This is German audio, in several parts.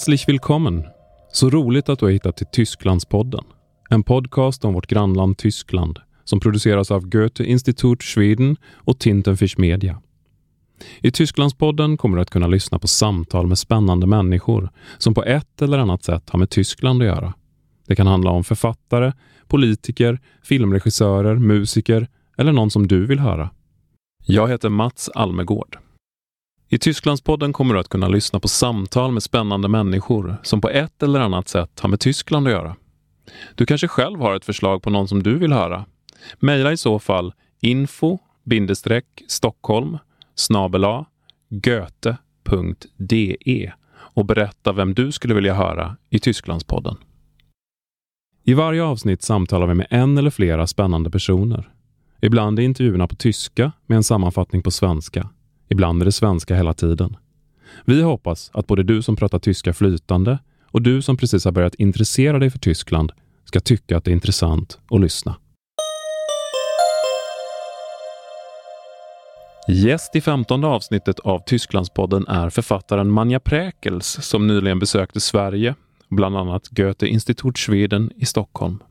Herzlich willkommen! Så roligt att du har hittat till Tysklandspodden. En podcast om vårt grannland Tyskland som produceras av Goethe Institut Schweden och Tintenfisch Media. I Tysklandspodden kommer du att kunna lyssna på samtal med spännande människor som på ett eller annat sätt har med Tyskland att göra. Det kan handla om författare, politiker, filmregissörer, musiker eller någon som du vill höra. Jag heter Mats Almegård. I Tysklandspodden kommer du att kunna lyssna på samtal med spännande människor som på ett eller annat sätt har med Tyskland att göra. Du kanske själv har ett förslag på någon som du vill höra? Mejla i så fall info Stockholm snabela goethe.de och berätta vem du skulle vilja höra i Tysklandspodden. I varje avsnitt samtalar vi med en eller flera spännande personer. Ibland är intervjuerna på tyska med en sammanfattning på svenska. Ibland är det svenska hela tiden. Vi hoppas att både du som pratar tyska flytande och du som precis har börjat intressera dig för Tyskland ska tycka att det är intressant att lyssna. Gäst i femtonde avsnittet av Tysklandspodden är författaren Manja Präkels som nyligen besökte Sverige, bland annat Goethe Institut Schweden i Stockholm.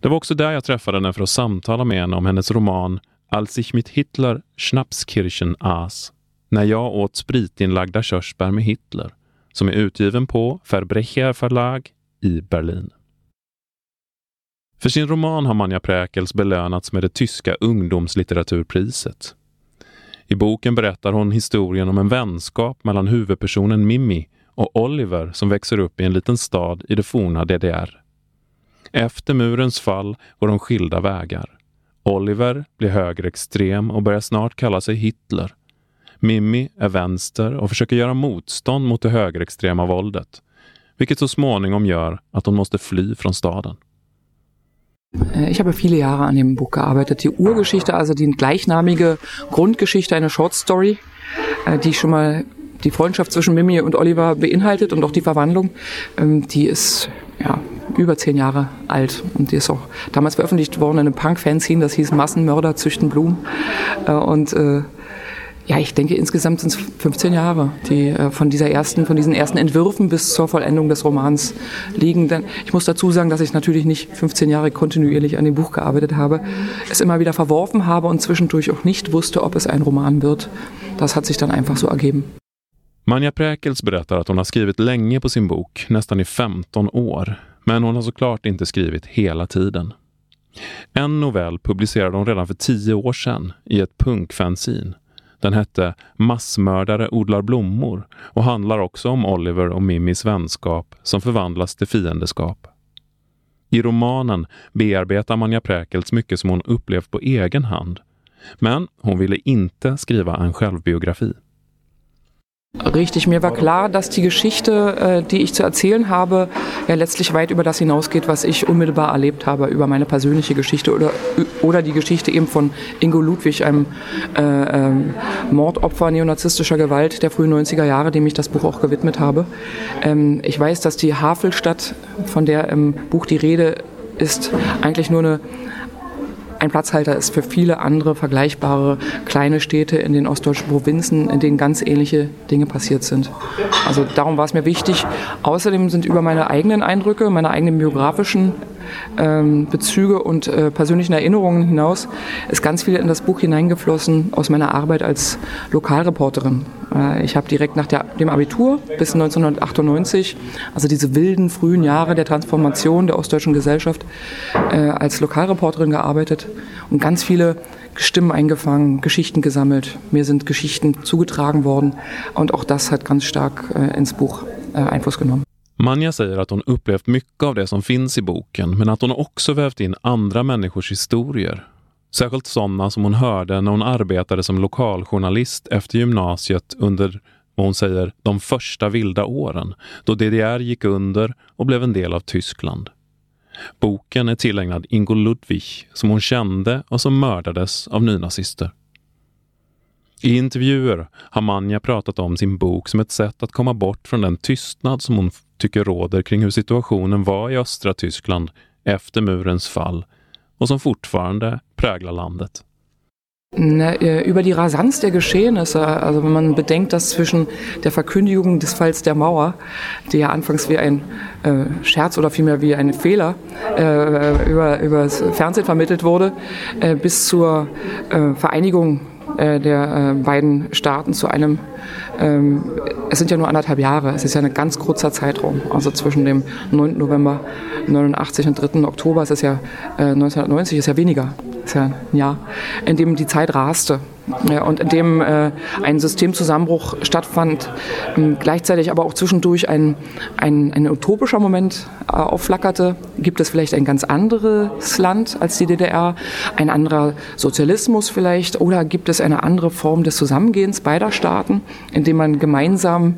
Det var också där jag träffade henne för att samtala med henne om hennes roman Als ich mit Hitler Schnapskirchen aß, När jag åt spritinlagda körsbär med Hitler, som är utgiven på Verbrecher Verlag i Berlin. För sin roman har Manja Präkels belönats med det tyska ungdomslitteraturpriset. I boken berättar hon historien om en vänskap mellan huvudpersonen Mimmi och Oliver som växer upp i en liten stad i det forna DDR. Efter murens fall går de skilda vägar. Oliver blir högerextrem och börjar snart kalla sig Hitler. Mimmi är vänster och försöker göra motstånd mot det högerextrema våldet, vilket så småningom gör att hon måste fly från staden. Äh, ich habe viele Jahre an dem Buch gearbeitet. Die Urgeschichte, also die gleichnamige Grundgeschichte, eine Short Story, äh, die schon mal die Freundschaft zwischen Mimi und Oliver beinhaltet und auch die Verwandlung, ähm, die ist ja, über zehn Jahre alt und die ist auch damals veröffentlicht worden in einem Punk-Fanzine, das hieß Massenmörder züchten Blumen. Äh, und äh, ja, ich denke, insgesamt sind es 15 Jahre, die äh, von dieser ersten, von diesen ersten Entwürfen bis zur Vollendung des Romans liegen. Denn ich muss dazu sagen, dass ich natürlich nicht 15 Jahre kontinuierlich an dem Buch gearbeitet habe, es immer wieder verworfen habe und zwischendurch auch nicht wusste, ob es ein Roman wird. Das hat sich dann einfach so ergeben. Manja Präkels berättar att hon har skrivit länge på sin bok, nästan i 15 år. Men hon har såklart inte skrivit hela tiden. En novell publicerade hon redan för tio år sedan i ett punkfanzine. Den hette Massmördare odlar blommor och handlar också om Oliver och Mimmis vänskap som förvandlas till fiendeskap. I romanen bearbetar Manja Präkels mycket som hon upplevt på egen hand. Men hon ville inte skriva en självbiografi. Richtig, mir war klar, dass die Geschichte, äh, die ich zu erzählen habe, ja letztlich weit über das hinausgeht, was ich unmittelbar erlebt habe, über meine persönliche Geschichte oder, oder die Geschichte eben von Ingo Ludwig, einem äh, ähm, Mordopfer neonazistischer Gewalt der frühen 90er Jahre, dem ich das Buch auch gewidmet habe. Ähm, ich weiß, dass die Havelstadt, von der im Buch die Rede ist, eigentlich nur eine ein Platzhalter ist für viele andere vergleichbare kleine Städte in den ostdeutschen Provinzen, in denen ganz ähnliche Dinge passiert sind. Also darum war es mir wichtig. Außerdem sind über meine eigenen Eindrücke, meine eigenen biografischen ähm, Bezüge und äh, persönlichen Erinnerungen hinaus ist ganz viel in das Buch hineingeflossen aus meiner Arbeit als Lokalreporterin. Äh, ich habe direkt nach der, dem Abitur bis 1998, also diese wilden frühen Jahre der Transformation der ostdeutschen Gesellschaft, äh, als Lokalreporterin gearbeitet und ganz viele Stimmen eingefangen, Geschichten gesammelt. Mir sind Geschichten zugetragen worden und auch das hat ganz stark äh, ins Buch äh, Einfluss genommen. Manja säger att hon upplevt mycket av det som finns i boken, men att hon också vävt in andra människors historier. Särskilt sådana som hon hörde när hon arbetade som lokaljournalist efter gymnasiet under, vad hon säger, de första vilda åren, då DDR gick under och blev en del av Tyskland. Boken är tillägnad Ingo Ludwig, som hon kände och som mördades av nynazister. I intervjuer har Manja pratat om sin bok som ett sätt att komma bort från den tystnad som hon tycker råder kring hur situationen var i östra Tyskland efter murens fall och som fortfarande präglar landet. Äh, über die Rasanz der Geschehnisse, also wenn man bedenkt, dass zwischen der Verkündigung des Falls der Mauer, die ja anfangs wie ein äh, Scherz oder vielmehr wie ein Fehler äh, über, über das Fernsehen vermittelt wurde, äh, bis zur äh, Vereinigung äh, der beiden Staaten zu einem ähm, es sind ja nur anderthalb Jahre, es ist ja ein ganz kurzer Zeitraum. Also zwischen dem 9. November 89 und 3. Oktober, es ist ja äh, 1990, ist ja weniger, ja ein in dem die Zeit raste und in dem äh, ein Systemzusammenbruch stattfand, ähm, gleichzeitig aber auch zwischendurch ein, ein, ein utopischer Moment äh, aufflackerte. Gibt es vielleicht ein ganz anderes Land als die DDR, ein anderer Sozialismus vielleicht, oder gibt es eine andere Form des Zusammengehens beider Staaten, indem man gemeinsam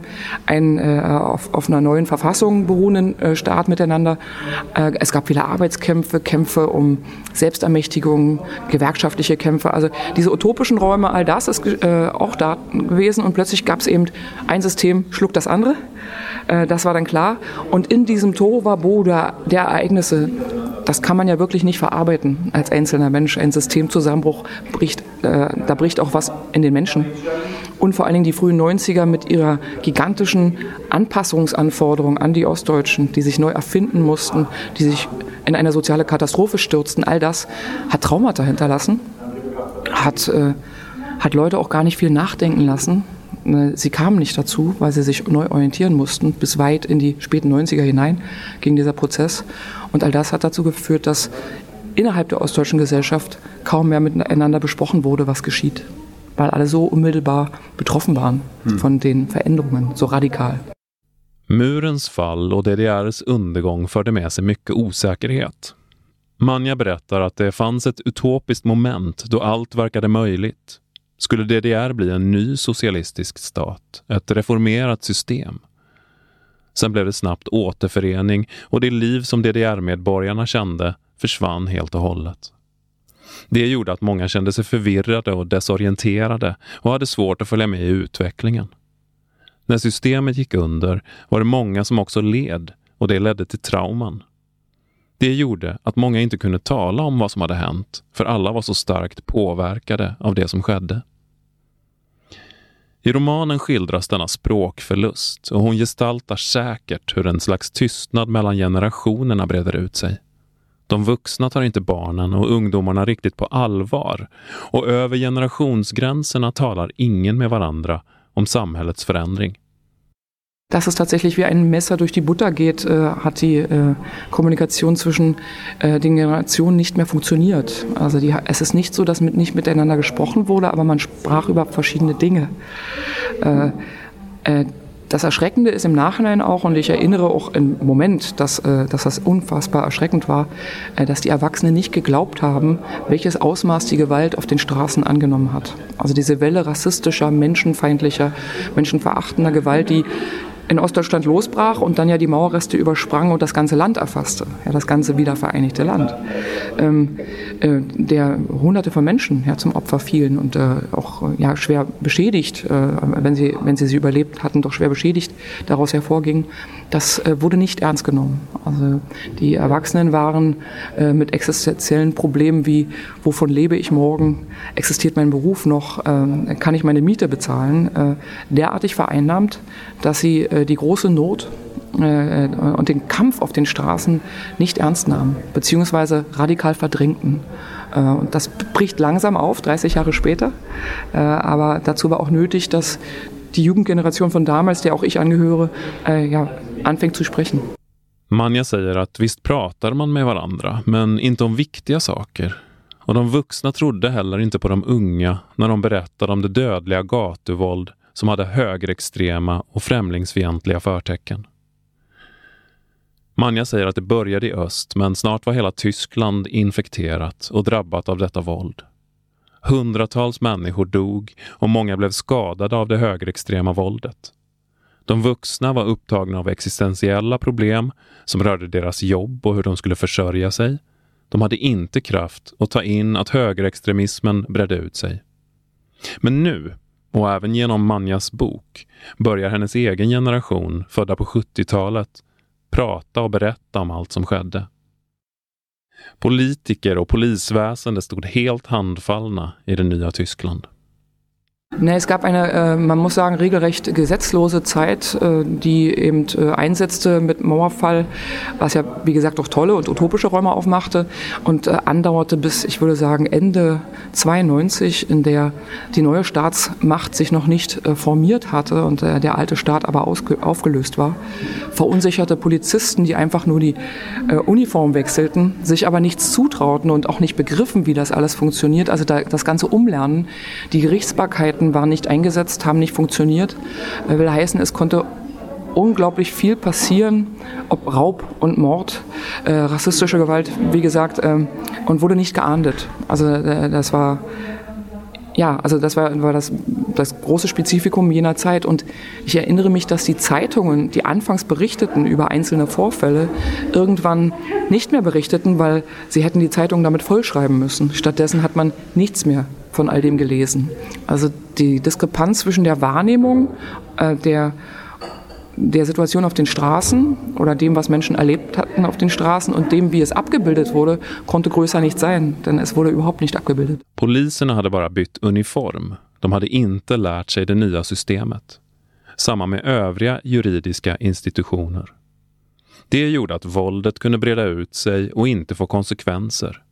einen äh, auf, auf einer neuen Verfassung beruhenden äh, Staat miteinander. Äh, es gab viele Arbeitskämpfe, Kämpfe um Selbstermächtigung, gewerkschaftliche Kämpfe. Also diese utopischen Räume Räume, all das ist äh, auch da gewesen und plötzlich gab es eben ein System, schluckt das andere. Äh, das war dann klar. Und in diesem Tohuwabo der, der Ereignisse, das kann man ja wirklich nicht verarbeiten als einzelner Mensch. Ein Systemzusammenbruch bricht, äh, da bricht auch was in den Menschen. Und vor allen Dingen die frühen 90er mit ihrer gigantischen Anpassungsanforderung an die Ostdeutschen, die sich neu erfinden mussten, die sich in eine soziale Katastrophe stürzten. All das hat Traumata hinterlassen, hat äh, hat Leute auch gar nicht viel nachdenken lassen. Ne, sie kamen nicht dazu, weil sie sich neu orientieren mussten. Bis weit in die späten 90er hinein ging dieser Prozess. Und all das hat dazu geführt, dass innerhalb der ostdeutschen Gesellschaft kaum mehr miteinander besprochen wurde, was geschieht. Weil alle so unmittelbar betroffen waren hm. von den Veränderungen, so radikal. Murens fall och DDRs undergång förde med sig mycket osäkerhet. Manja berättar att det fanns ett utopiskt moment då allt verkade möjligt. Skulle DDR bli en ny socialistisk stat, ett reformerat system. Sen blev det snabbt återförening och det liv som DDR-medborgarna kände försvann helt och hållet. Det gjorde att många kände sig förvirrade och desorienterade och hade svårt att följa med i utvecklingen. När systemet gick under var det många som också led och det ledde till trauman. Det gjorde att många inte kunde tala om vad som hade hänt, för alla var så starkt påverkade av det som skedde. I romanen skildras denna språkförlust och hon gestaltar säkert hur en slags tystnad mellan generationerna breder ut sig. De vuxna tar inte barnen och ungdomarna riktigt på allvar och över generationsgränserna talar ingen med varandra om samhällets förändring. Dass es tatsächlich wie ein Messer durch die Butter geht, äh, hat die äh, Kommunikation zwischen äh, den Generationen nicht mehr funktioniert. Also die, es ist nicht so, dass mit, nicht miteinander gesprochen wurde, aber man sprach über verschiedene Dinge. Äh, äh, das Erschreckende ist im Nachhinein auch, und ich erinnere auch im Moment, dass, äh, dass das unfassbar erschreckend war, dass die Erwachsenen nicht geglaubt haben, welches Ausmaß die Gewalt auf den Straßen angenommen hat. Also diese Welle rassistischer, menschenfeindlicher, menschenverachtender Gewalt, die in Ostdeutschland losbrach und dann ja die Mauerreste übersprang und das ganze Land erfasste, ja, das ganze wiedervereinigte Land, ähm, äh, der Hunderte von Menschen ja, zum Opfer fielen und äh, auch ja, schwer beschädigt, äh, wenn, sie, wenn sie sie überlebt hatten, doch schwer beschädigt daraus hervorging, das äh, wurde nicht ernst genommen. Also die Erwachsenen waren äh, mit existenziellen Problemen wie, wovon lebe ich morgen, existiert mein Beruf noch, äh, kann ich meine Miete bezahlen, äh, derartig vereinnahmt, dass sie die große Not äh, und den Kampf auf den Straßen nicht ernst nahmen, beziehungsweise radikal verdrängten. Äh, und das bricht langsam auf, 30 Jahre später. Aber dazu war auch nötig, dass die Jugendgeneration von damals, der auch ich angehöre, ja, anfängt zu sprechen. Manja säger att visst pratar man med varandra, men inte om viktiga saker. Och de vuxna trodde heller inte på de unga när de berättade om det dödliga gatuvåld som hade högerextrema och främlingsfientliga förtecken. Manja säger att det började i öst, men snart var hela Tyskland infekterat och drabbat av detta våld. Hundratals människor dog och många blev skadade av det högerextrema våldet. De vuxna var upptagna av existentiella problem som rörde deras jobb och hur de skulle försörja sig. De hade inte kraft att ta in att högerextremismen bredde ut sig. Men nu och även genom Manjas bok börjar hennes egen generation, födda på 70-talet, prata och berätta om allt som skedde. Politiker och polisväsende stod helt handfallna i det nya Tyskland. Ne, es gab eine, äh, man muss sagen, regelrecht gesetzlose Zeit, äh, die eben äh, einsetzte mit Mauerfall, was ja, wie gesagt, auch tolle und utopische Räume aufmachte und andauerte bis, ich würde sagen, Ende 92, in der die neue Staatsmacht sich noch nicht formiert hatte und der alte Staat aber aufgelöst war. Verunsicherte Polizisten, die einfach nur die Uniform wechselten, sich aber nichts zutrauten und auch nicht begriffen, wie das alles funktioniert. Also da, das ganze Umlernen, die Gerichtsbarkeit, Möglichkeiten waren nicht eingesetzt, haben nicht funktioniert. Äh, will heißen, es konnte unglaublich viel passieren, ob Raub und Mord, äh, rassistische Gewalt, wie gesagt, äh, und wurde nicht geahndet. Also äh, das war ja, also das war, war das, das große Spezifikum jener Zeit. Und ich erinnere mich, dass die Zeitungen, die anfangs berichteten über einzelne Vorfälle, irgendwann nicht mehr berichteten, weil sie hätten die Zeitungen damit vollschreiben müssen. Stattdessen hat man nichts mehr von all dem gelesen. Also die Diskrepanz zwischen der Wahrnehmung äh, der der Situation auf den Straßen oder dem, was Menschen erlebt hatten auf den Straßen und dem, wie es abgebildet wurde, konnte größer nicht sein, denn es wurde überhaupt nicht abgebildet. Poliserna hade bara bytt uniform. De hade inte lärt sig det nya systemet. Samma med övriga juridiska institutioner. Det gjorde att våldet kunde breda ut sig och inte få konsekvenser.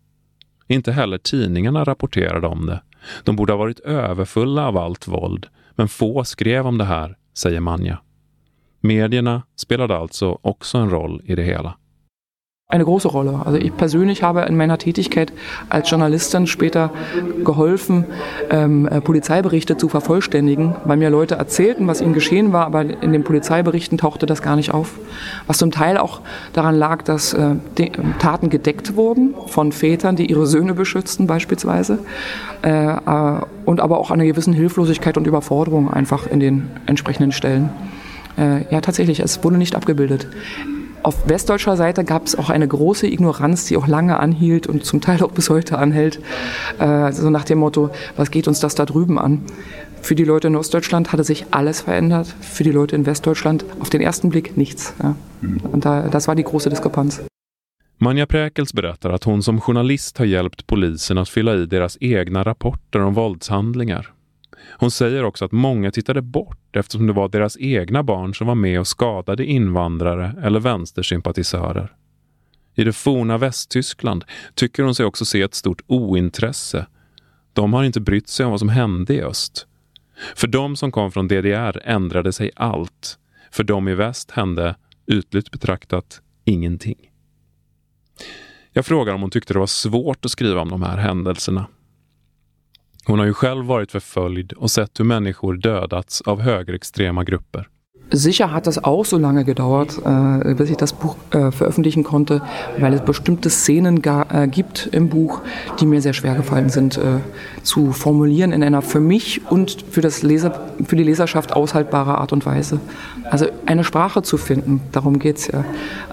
Inte heller tidningarna rapporterade om det. De borde ha varit överfulla av allt våld, men få skrev om det här, säger Manja. Medierna spelade alltså också en roll i det hela. Eine große Rolle. Also ich persönlich habe in meiner Tätigkeit als Journalistin später geholfen, ähm, äh, Polizeiberichte zu vervollständigen, weil mir Leute erzählten, was ihnen geschehen war, aber in den Polizeiberichten tauchte das gar nicht auf. Was zum Teil auch daran lag, dass äh, Taten gedeckt wurden von Vätern, die ihre Söhne beschützten beispielsweise, äh, äh, und aber auch eine gewissen Hilflosigkeit und Überforderung einfach in den entsprechenden Stellen. Äh, ja, tatsächlich, es wurde nicht abgebildet. Auf westdeutscher Seite gab es auch eine große Ignoranz, die auch lange anhielt und zum Teil auch bis heute anhält. Äh, so nach dem Motto, was geht uns das da drüben an? Für die Leute in Ostdeutschland hatte sich alles verändert, für die Leute in Westdeutschland auf den ersten Blick nichts. Ja. Und da, das war die große Diskrepanz. Manja Präkels berättar att hon som journalist har hjälpt polisen att fylla i deras egna rapporter om våldshandlingar Hon säger också att många tittade bort eftersom det var deras egna barn som var med och skadade invandrare eller vänstersympatisörer. I det forna Västtyskland tycker hon sig också se ett stort ointresse. De har inte brytt sig om vad som hände i öst. För de som kom från DDR ändrade sig allt. För de i väst hände, ytligt betraktat, ingenting. Jag frågar om hon tyckte det var svårt att skriva om de här händelserna hon har ju själv varit förföljd och sett hur människor dödats av högerextrema grupper. Sicher hat das auch so lange gedauert, äh, bis ich das Buch äh, veröffentlichen konnte, weil es bestimmte Szenen äh, gibt im Buch, die mir sehr schwer gefallen sind zu formulieren in einer für mich und für, das Leser, für die Leserschaft aushaltbare Art und Weise. Also eine Sprache zu finden, darum geht es ja.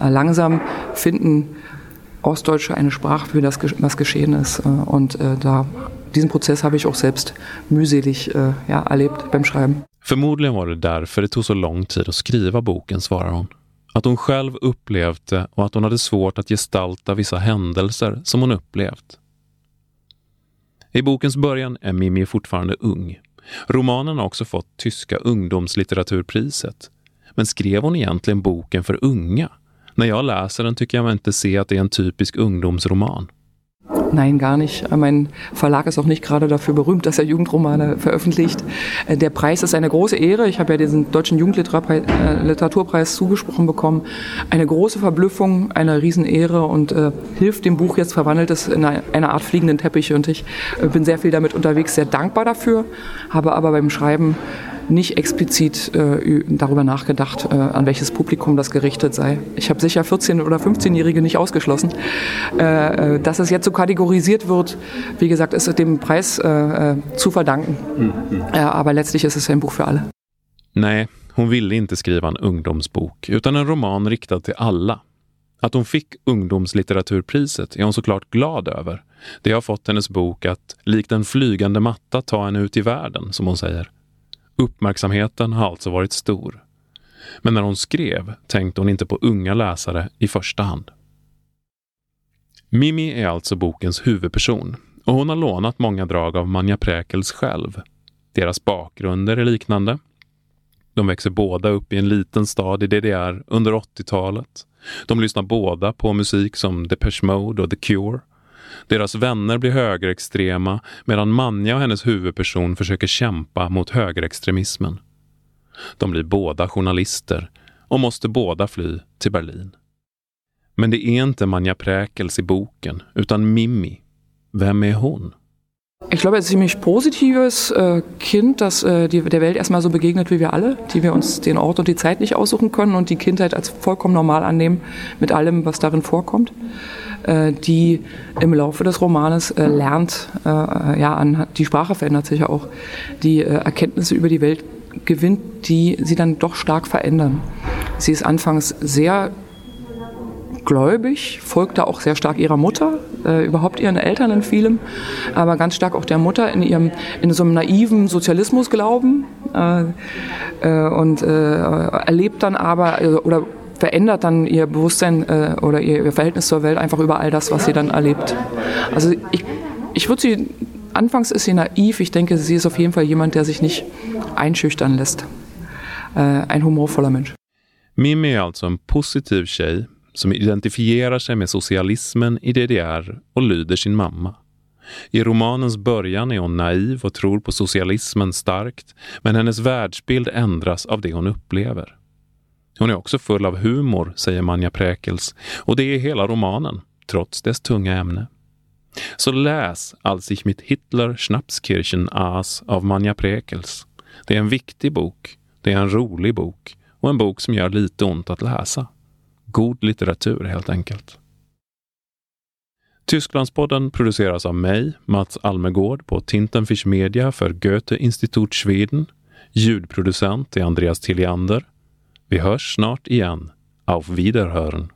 langsam finden Ostdeutsche eine Sprache für das, was geschehen ist. und da diesen Prozess habe ich auch selbst mühselig äh, ja, erlebt beim Schreiben. Förmodligen var det därför det tog så lång tid att skriva boken, svarar hon. Att hon själv upplevt det och att hon hade svårt att gestalta vissa händelser som hon upplevt. I bokens början är Mimmi fortfarande ung. Romanen har också fått tyska ungdomslitteraturpriset. Men skrev hon egentligen boken för unga? När jag läser den tycker jag mig inte se att det är en typisk ungdomsroman. Nein, gar nicht. Mein Verlag ist auch nicht gerade dafür berühmt, dass er Jugendromane veröffentlicht. Äh, der Preis ist eine große Ehre. Ich habe ja diesen deutschen Jugendliteraturpreis äh, zugesprochen bekommen. Eine große Verblüffung, eine Riesenehre und äh, hilft dem Buch jetzt, verwandelt es in eine Art fliegenden Teppich. Und ich äh, bin sehr viel damit unterwegs, sehr dankbar dafür, habe aber beim Schreiben nicht explizit äh, darüber nachgedacht, äh, an welches Publikum das gerichtet sei. Ich habe sicher 14- oder 15-Jährige nicht ausgeschlossen. Äh, äh, dass es jetzt so kategorisiert wird, wie gesagt, ist dem Preis äh, äh, zu verdanken. Mhm. aber letztlich ist es ein Buch für alle. Nej, hon ville inte skriva en ungdomsbok, utan en roman riktad till alla. Att hon fick ungdomslitteraturpriset är hon såklart glad över. Det har fått hennes bok att likt en flygande matta ta henne ut i världen, som hon säger. Uppmärksamheten har alltså varit stor. Men när hon skrev tänkte hon inte på unga läsare i första hand. Mimi är alltså bokens huvudperson och hon har lånat många drag av Manja Präkels själv. Deras bakgrunder är liknande. De växer båda upp i en liten stad i DDR under 80-talet. De lyssnar båda på musik som Depeche Mode och The Cure. Deras vänner blir högerextrema medan Manja och hennes huvudperson försöker kämpa mot högerextremismen. De blir båda journalister och måste båda fly till Berlin. Men det är inte Manja Präkels i boken, utan Mimmi. Vem är hon? Ich glaube, ein ziemlich positives äh, Kind, das äh, der Welt erstmal so begegnet wie wir alle, die wir uns den Ort und die Zeit nicht aussuchen können und die Kindheit als vollkommen normal annehmen mit allem, was darin vorkommt. Äh, die im Laufe des Romanes lernt, ja, an, die Sprache verändert sich ja auch, die Erkenntnisse über die Welt gewinnt, die sie dann doch stark verändern. Sie ist anfangs sehr gläubig, folgt da auch sehr stark ihrer Mutter, äh, überhaupt ihren Eltern in vielem, aber ganz stark auch der Mutter in ihrem in so einem naiven Sozialismusglauben äh, äh, und äh, erlebt dann aber äh, oder verändert dann ihr Bewusstsein äh, oder ihr, ihr, Verhältnis zur Welt einfach über all das, was sie dann erlebt. Also ich, ich würde sie, anfangs ist sie naiv, ich denke, sie ist auf jeden Fall jemand, der sich nicht einschüchtern lässt. ein humorvoller Mensch. Mimi är alltså en positiv tjej som identifierar sig med socialismen i DDR och lyder sin mamma. I romanens början är hon naiv och tror på socialismen starkt, men hennes världsbild ändras av det hon upplever. Hon är också full av humor, säger Manja Präkels, och det är hela romanen, trots dess tunga ämne. Så läs Als ich mit Hitler Schnapskirchen aß av Manja Präkels. Det är en viktig bok, det är en rolig bok och en bok som gör lite ont att läsa. God litteratur helt enkelt. Tysklandspodden produceras av mig, Mats Almegård på Tintenfisch Media för Goethe Institut Schweden. Ljudproducent är Andreas Tilliander. Vi hörs snart igen. Auf Wiederhören!